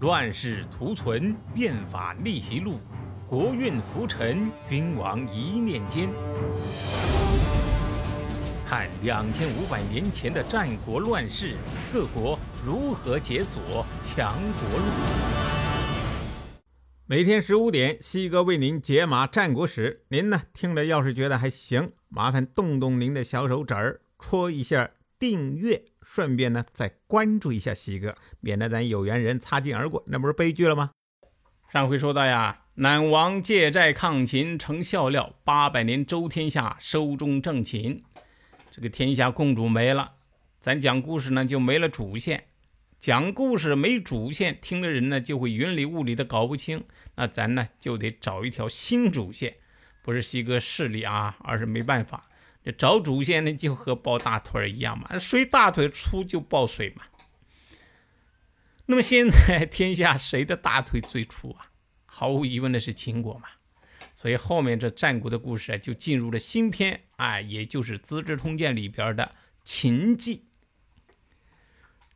乱世图存，变法逆袭录，国运浮沉，君王一念间。看两千五百年前的战国乱世，各国如何解锁强国路。每天十五点，西哥为您解码战国史。您呢，听了要是觉得还行，麻烦动动您的小手指儿，戳一下订阅，顺便呢再关注一下西哥，免得咱有缘人擦肩而过，那不是悲剧了吗？上回说到呀，南王借债抗秦成笑料，八百年周天下，收中正寝。这个天下共主没了，咱讲故事呢就没了主线。讲故事没主线，听的人呢就会云里雾里的搞不清。那咱呢就得找一条新主线，不是西哥势力啊，而是没办法。这找主线呢就和抱大腿一样嘛，谁大腿粗就抱谁嘛。那么现在天下谁的大腿最粗啊？毫无疑问的是秦国嘛。所以后面这战国的故事啊，就进入了新篇啊，也就是《资治通鉴》里边的秦记。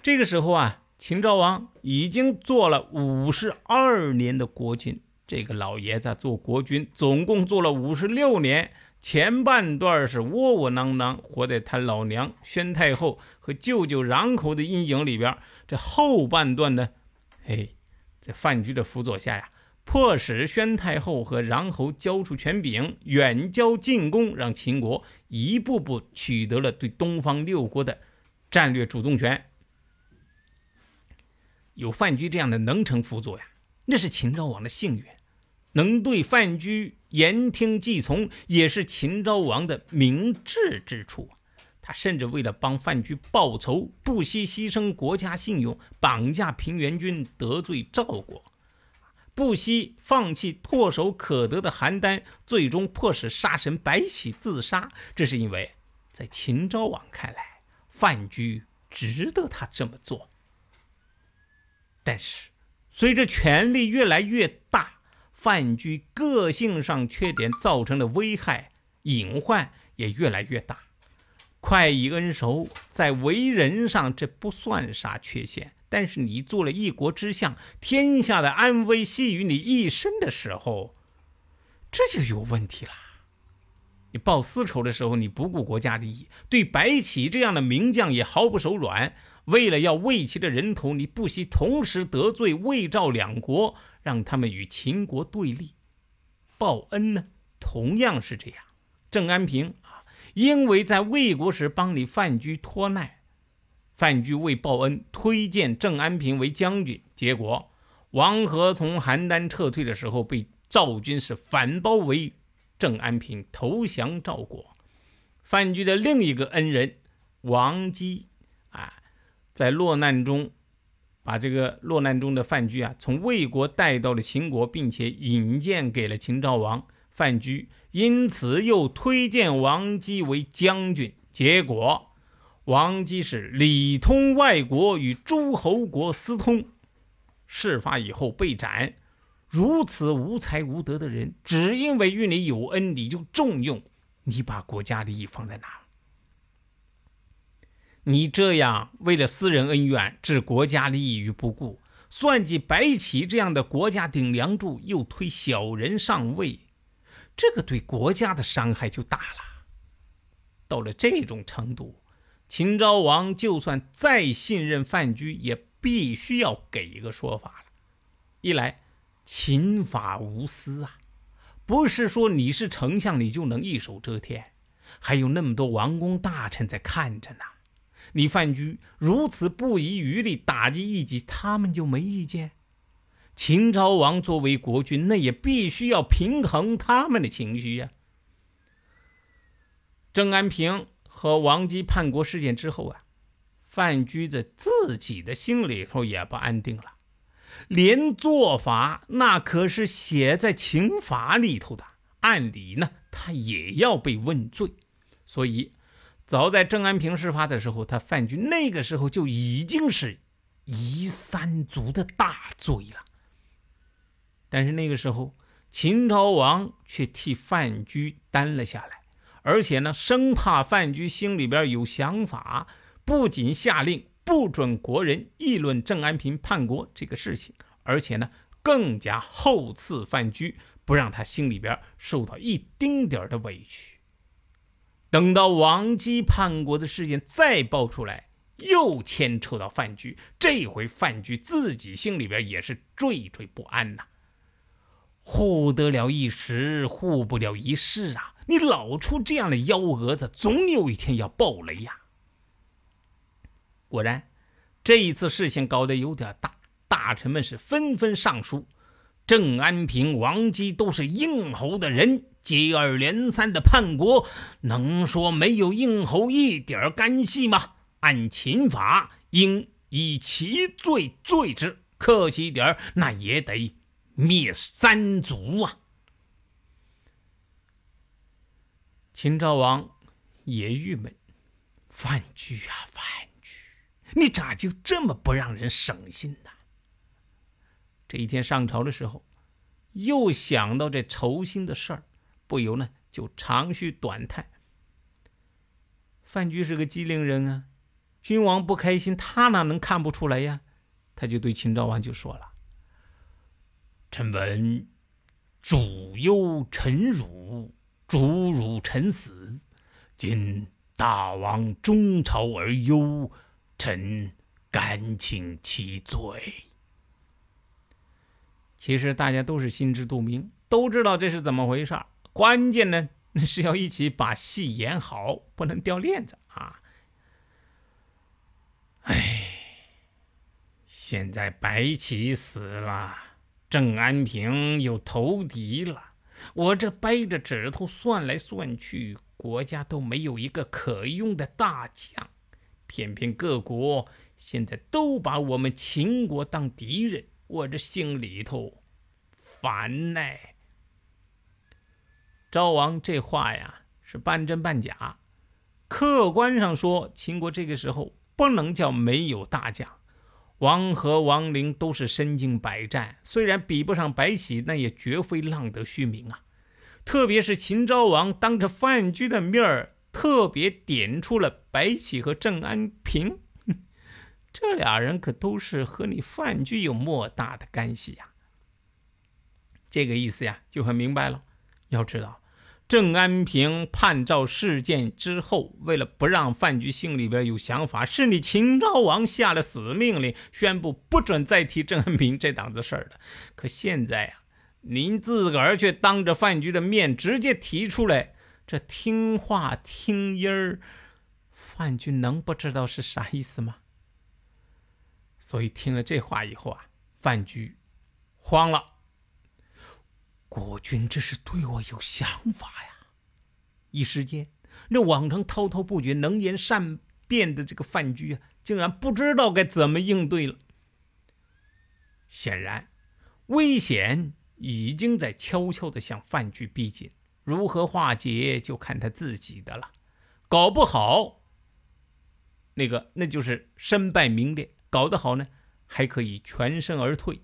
这个时候啊，秦昭王已经做了五十二年的国君。这个老爷子做国君总共做了五十六年，前半段是窝窝囊囊活在他老娘宣太后和舅舅穰侯的阴影里边，这后半段呢，哎，在范雎的辅佐下呀。迫使宣太后和穰侯交出权柄，远交近攻，让秦国一步步取得了对东方六国的战略主动权。有范雎这样的能臣辅佐呀，那是秦昭王的幸运；能对范雎言听计从，也是秦昭王的明智之处。他甚至为了帮范雎报仇，不惜牺牲国家信用，绑架平原君，得罪赵国。不惜放弃唾手可得的邯郸，最终迫使杀神白起自杀。这是因为，在秦昭王看来，范雎值得他这么做。但是，随着权力越来越大，范雎个性上缺点造成的危害隐患也越来越大。快意恩仇，在为人上这不算啥缺陷。但是你做了一国之相，天下的安危系于你一身的时候，这就有问题了。你报私仇的时候，你不顾国家利益，对白起这样的名将也毫不手软。为了要魏齐的人头，你不惜同时得罪魏赵两国，让他们与秦国对立。报恩呢，同样是这样。郑安平啊，因为在魏国时帮你范雎脱难。范雎为报恩，推荐郑安平为将军。结果，王和从邯郸撤退的时候，被赵军是反包围，郑安平投降赵国。范雎的另一个恩人王姬，在落难中，把这个落难中的范雎啊，从魏国带到了秦国，并且引荐给了秦昭王。范雎因此又推荐王姬为将军。结果。王姬是里通外国，与诸侯国私通。事发以后被斩。如此无才无德的人，只因为与你有恩，你就重用你，把国家利益放在哪？你这样为了私人恩怨，置国家利益于不顾，算计白起这样的国家顶梁柱，又推小人上位，这个对国家的伤害就大了。到了这种程度。秦昭王就算再信任范雎，也必须要给一个说法了。一来，秦法无私啊，不是说你是丞相你就能一手遮天，还有那么多王公大臣在看着呢。你范雎如此不遗余力打击异己，他们就没意见？秦昭王作为国君，那也必须要平衡他们的情绪呀。郑安平。和王姬叛国事件之后啊，范雎在自己的心里头也不安定了，连做法那可是写在秦法里头的，按理呢他也要被问罪。所以，早在郑安平事发的时候，他范雎那个时候就已经是夷三族的大罪了。但是那个时候，秦昭王却替范雎担了下来。而且呢，生怕范雎心里边有想法，不仅下令不准国人议论郑安平叛国这个事情，而且呢，更加厚赐范雎，不让他心里边受到一丁点的委屈。等到王姬叛国的事件再爆出来，又牵扯到范雎，这回范雎自己心里边也是惴惴不安呐。护得了一时，护不了一世啊！你老出这样的幺蛾子，总有一天要爆雷呀！果然，这一次事情搞得有点大，大臣们是纷纷上书，郑安平、王姬都是应侯的人，接二连三的叛国，能说没有应侯一点干系吗？按秦法，应以其罪罪之，客气点那也得。灭三族啊！秦昭王也郁闷，范雎啊，范雎，你咋就这么不让人省心呢？这一天上朝的时候，又想到这愁心的事儿，不由呢就长吁短叹。范雎是个机灵人啊，君王不开心，他哪能看不出来呀？他就对秦昭王就说了。臣闻主忧臣辱，主辱臣死。今大王中朝而忧，臣甘请其罪。其实大家都是心知肚明，都知道这是怎么回事儿关键呢，是要一起把戏演好，不能掉链子啊！哎，现在白起死了。郑安平又投敌了，我这掰着指头算来算去，国家都没有一个可用的大将，偏偏各国现在都把我们秦国当敌人，我这心里头烦呢。昭王这话呀是半真半假，客观上说，秦国这个时候不能叫没有大将。王和王陵都是身经百战，虽然比不上白起，那也绝非浪得虚名啊。特别是秦昭王当着范雎的面儿，特别点出了白起和郑安平，这俩人可都是和你范雎有莫大的干系呀。这个意思呀，就很明白了。要知道。郑安平叛赵事件之后，为了不让范雎心里边有想法，是你秦昭王下了死命令，宣布不准再提郑安平这档子事儿的。可现在呀，您自个儿却当着范雎的面直接提出来，这听话听音儿，范雎能不知道是啥意思吗？所以听了这话以后啊，范雎慌了。国君这是对我有想法呀！一时间，那往常滔滔不绝、能言善辩的这个范雎啊，竟然不知道该怎么应对了。显然，危险已经在悄悄地向范雎逼近，如何化解就看他自己的了。搞不好，那个那就是身败名裂；搞得好呢，还可以全身而退。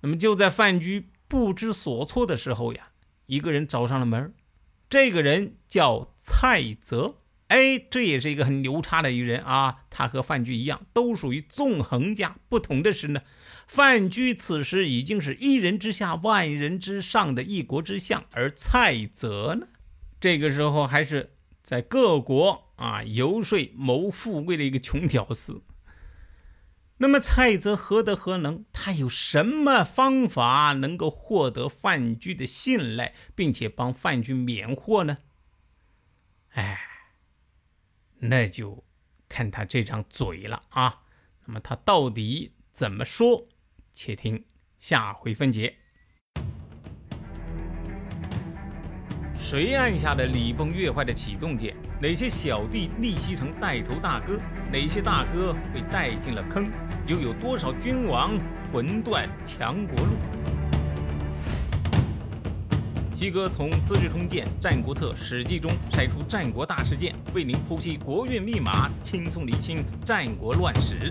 那么就在范雎。不知所措的时候呀，一个人找上了门这个人叫蔡泽，哎，这也是一个很牛叉的一个人啊。他和范雎一样，都属于纵横家。不同的是呢，范雎此时已经是一人之下、万人之上的一国之相，而蔡泽呢，这个时候还是在各国啊游说谋富贵的一个穷屌丝。那么蔡泽何德何能？他有什么方法能够获得范雎的信赖，并且帮范雎免祸呢？哎，那就看他这张嘴了啊！那么他到底怎么说？且听下回分解。谁按下了礼崩乐坏的启动键？哪些小弟逆袭成带头大哥？哪些大哥被带进了坑？又有多少君王魂断强国路？西哥从《资治通鉴》《战国策》《史记》中筛出战国大事件，为您剖析国运密码，轻松理清战国乱史。